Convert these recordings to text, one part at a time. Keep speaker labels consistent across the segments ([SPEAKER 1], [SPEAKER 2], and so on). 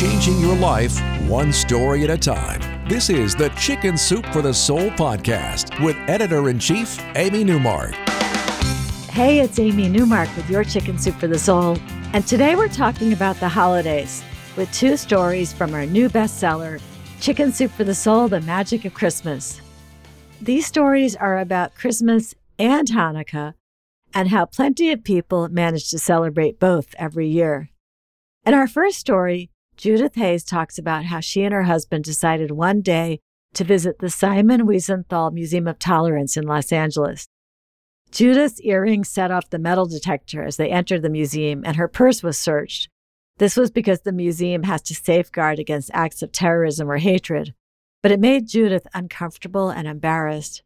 [SPEAKER 1] Changing your life one story at a time. This is the Chicken Soup for the Soul podcast with editor in chief, Amy Newmark.
[SPEAKER 2] Hey, it's Amy Newmark with your Chicken Soup for the Soul. And today we're talking about the holidays with two stories from our new bestseller, Chicken Soup for the Soul The Magic of Christmas. These stories are about Christmas and Hanukkah and how plenty of people manage to celebrate both every year. In our first story, Judith Hayes talks about how she and her husband decided one day to visit the Simon Wiesenthal Museum of Tolerance in Los Angeles. Judith's earrings set off the metal detector as they entered the museum, and her purse was searched. This was because the museum has to safeguard against acts of terrorism or hatred, but it made Judith uncomfortable and embarrassed.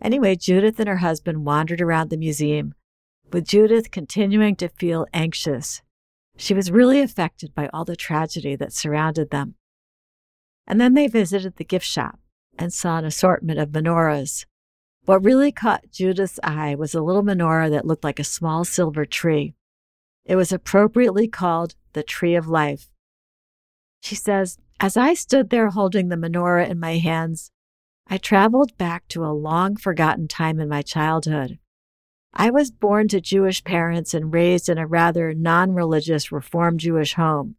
[SPEAKER 2] Anyway, Judith and her husband wandered around the museum, with Judith continuing to feel anxious. She was really affected by all the tragedy that surrounded them. And then they visited the gift shop and saw an assortment of menorahs. What really caught Judith's eye was a little menorah that looked like a small silver tree. It was appropriately called the Tree of Life. She says, As I stood there holding the menorah in my hands, I traveled back to a long forgotten time in my childhood. I was born to Jewish parents and raised in a rather non religious Reform Jewish home.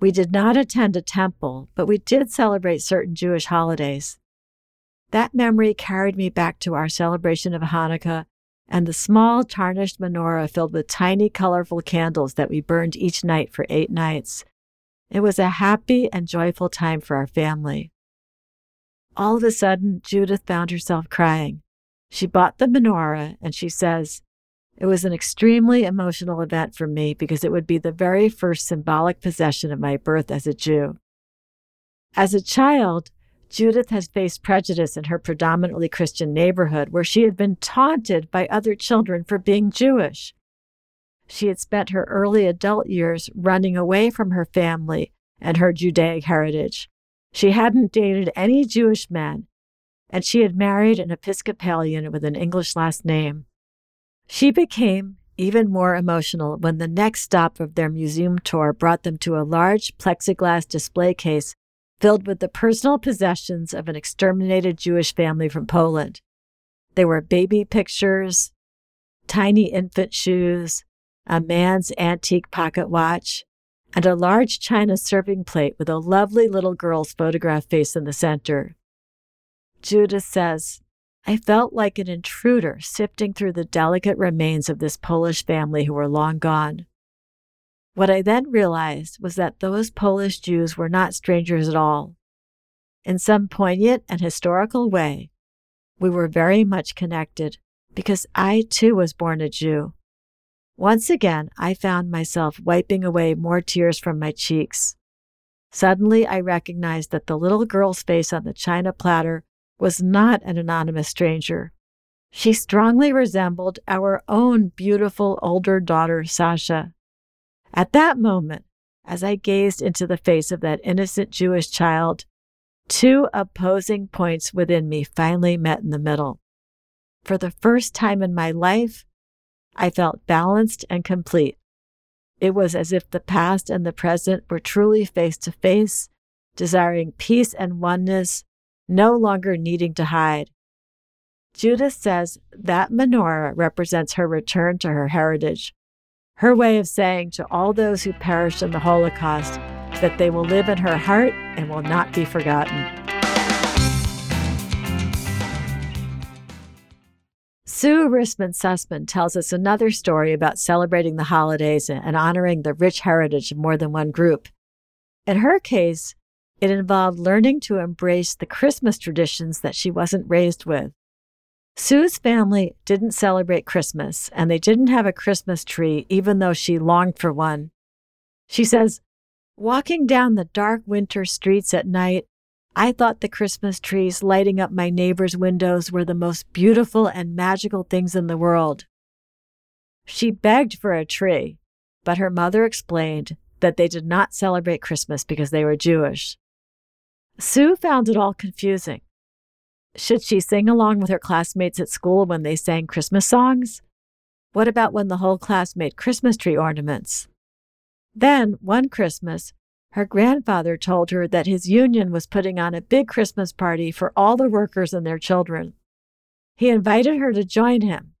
[SPEAKER 2] We did not attend a temple, but we did celebrate certain Jewish holidays. That memory carried me back to our celebration of Hanukkah and the small tarnished menorah filled with tiny colorful candles that we burned each night for eight nights. It was a happy and joyful time for our family. All of a sudden, Judith found herself crying. She bought the menorah and she says, It was an extremely emotional event for me because it would be the very first symbolic possession of my birth as a Jew. As a child, Judith has faced prejudice in her predominantly Christian neighborhood where she had been taunted by other children for being Jewish. She had spent her early adult years running away from her family and her Judaic heritage. She hadn't dated any Jewish men and she had married an Episcopalian with an English last name. She became even more emotional when the next stop of their museum tour brought them to a large plexiglass display case filled with the personal possessions of an exterminated Jewish family from Poland. There were baby pictures, tiny infant shoes, a man's antique pocket watch, and a large china serving plate with a lovely little girl's photograph face in the center. Judith says, I felt like an intruder sifting through the delicate remains of this Polish family who were long gone. What I then realized was that those Polish Jews were not strangers at all. In some poignant and historical way, we were very much connected because I too was born a Jew. Once again, I found myself wiping away more tears from my cheeks. Suddenly, I recognized that the little girl's face on the china platter was not an anonymous stranger. She strongly resembled our own beautiful older daughter, Sasha. At that moment, as I gazed into the face of that innocent Jewish child, two opposing points within me finally met in the middle. For the first time in my life, I felt balanced and complete. It was as if the past and the present were truly face to face, desiring peace and oneness, no longer needing to hide. Judith says that menorah represents her return to her heritage, her way of saying to all those who perished in the Holocaust that they will live in her heart and will not be forgotten. Sue Risman Sussman tells us another story about celebrating the holidays and honoring the rich heritage of more than one group. In her case, it involved learning to embrace the Christmas traditions that she wasn't raised with. Sue's family didn't celebrate Christmas and they didn't have a Christmas tree, even though she longed for one. She says, Walking down the dark winter streets at night, I thought the Christmas trees lighting up my neighbors' windows were the most beautiful and magical things in the world. She begged for a tree, but her mother explained that they did not celebrate Christmas because they were Jewish. Sue found it all confusing. Should she sing along with her classmates at school when they sang Christmas songs? What about when the whole class made Christmas tree ornaments? Then, one Christmas, her grandfather told her that his union was putting on a big Christmas party for all the workers and their children. He invited her to join him.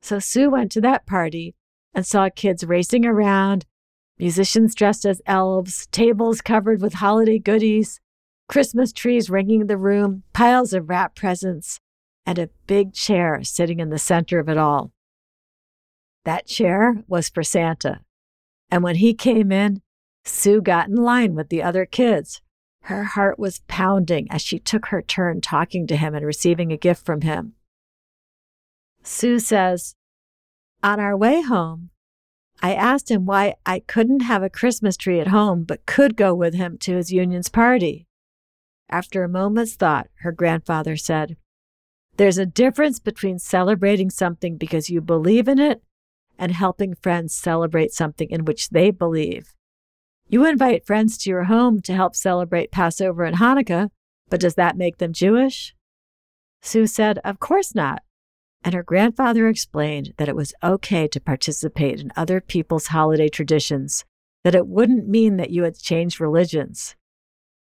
[SPEAKER 2] So Sue went to that party and saw kids racing around, musicians dressed as elves, tables covered with holiday goodies, Christmas trees ringing the room, piles of wrapped presents, and a big chair sitting in the center of it all. That chair was for Santa. And when he came in, Sue got in line with the other kids. Her heart was pounding as she took her turn talking to him and receiving a gift from him. Sue says, On our way home, I asked him why I couldn't have a Christmas tree at home but could go with him to his union's party. After a moment's thought, her grandfather said, There's a difference between celebrating something because you believe in it and helping friends celebrate something in which they believe. You invite friends to your home to help celebrate Passover and Hanukkah, but does that make them Jewish? Sue said, Of course not. And her grandfather explained that it was okay to participate in other people's holiday traditions, that it wouldn't mean that you had changed religions.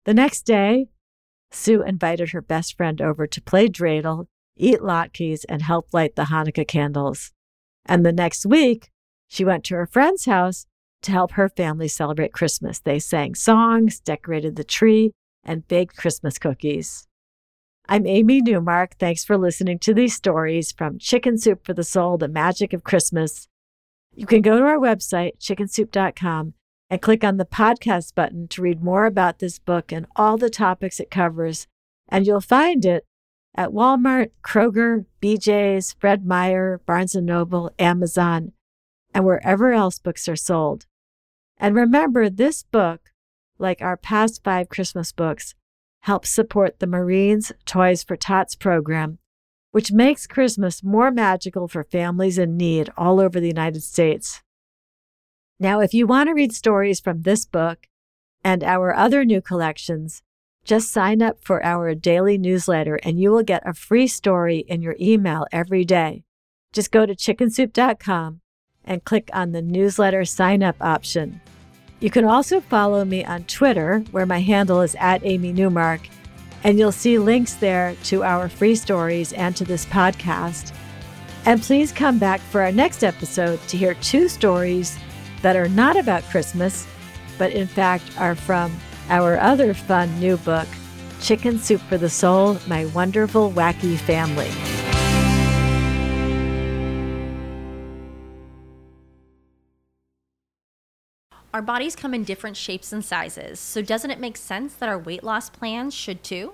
[SPEAKER 2] The next day, Sue invited her best friend over to play dreidel, eat latkes, and help light the Hanukkah candles. And the next week, she went to her friend's house to help her family celebrate Christmas. They sang songs, decorated the tree, and baked Christmas cookies. I'm Amy Newmark. Thanks for listening to these stories from Chicken Soup for the Soul, The Magic of Christmas. You can go to our website, chickensoup.com, and click on the podcast button to read more about this book and all the topics it covers. And you'll find it at Walmart, Kroger, BJ's, Fred Meyer, Barnes & Noble, Amazon, and wherever else books are sold. And remember, this book, like our past five Christmas books, helps support the Marines Toys for Tots program, which makes Christmas more magical for families in need all over the United States. Now, if you want to read stories from this book and our other new collections, just sign up for our daily newsletter and you will get a free story in your email every day. Just go to chickensoup.com and click on the newsletter sign up option. You can also follow me on Twitter, where my handle is at Amy Newmark, and you'll see links there to our free stories and to this podcast. And please come back for our next episode to hear two stories that are not about Christmas, but in fact are from our other fun new book, Chicken Soup for the Soul My Wonderful Wacky Family.
[SPEAKER 3] Our bodies come in different shapes and sizes, so doesn't it make sense that our weight loss plans should too?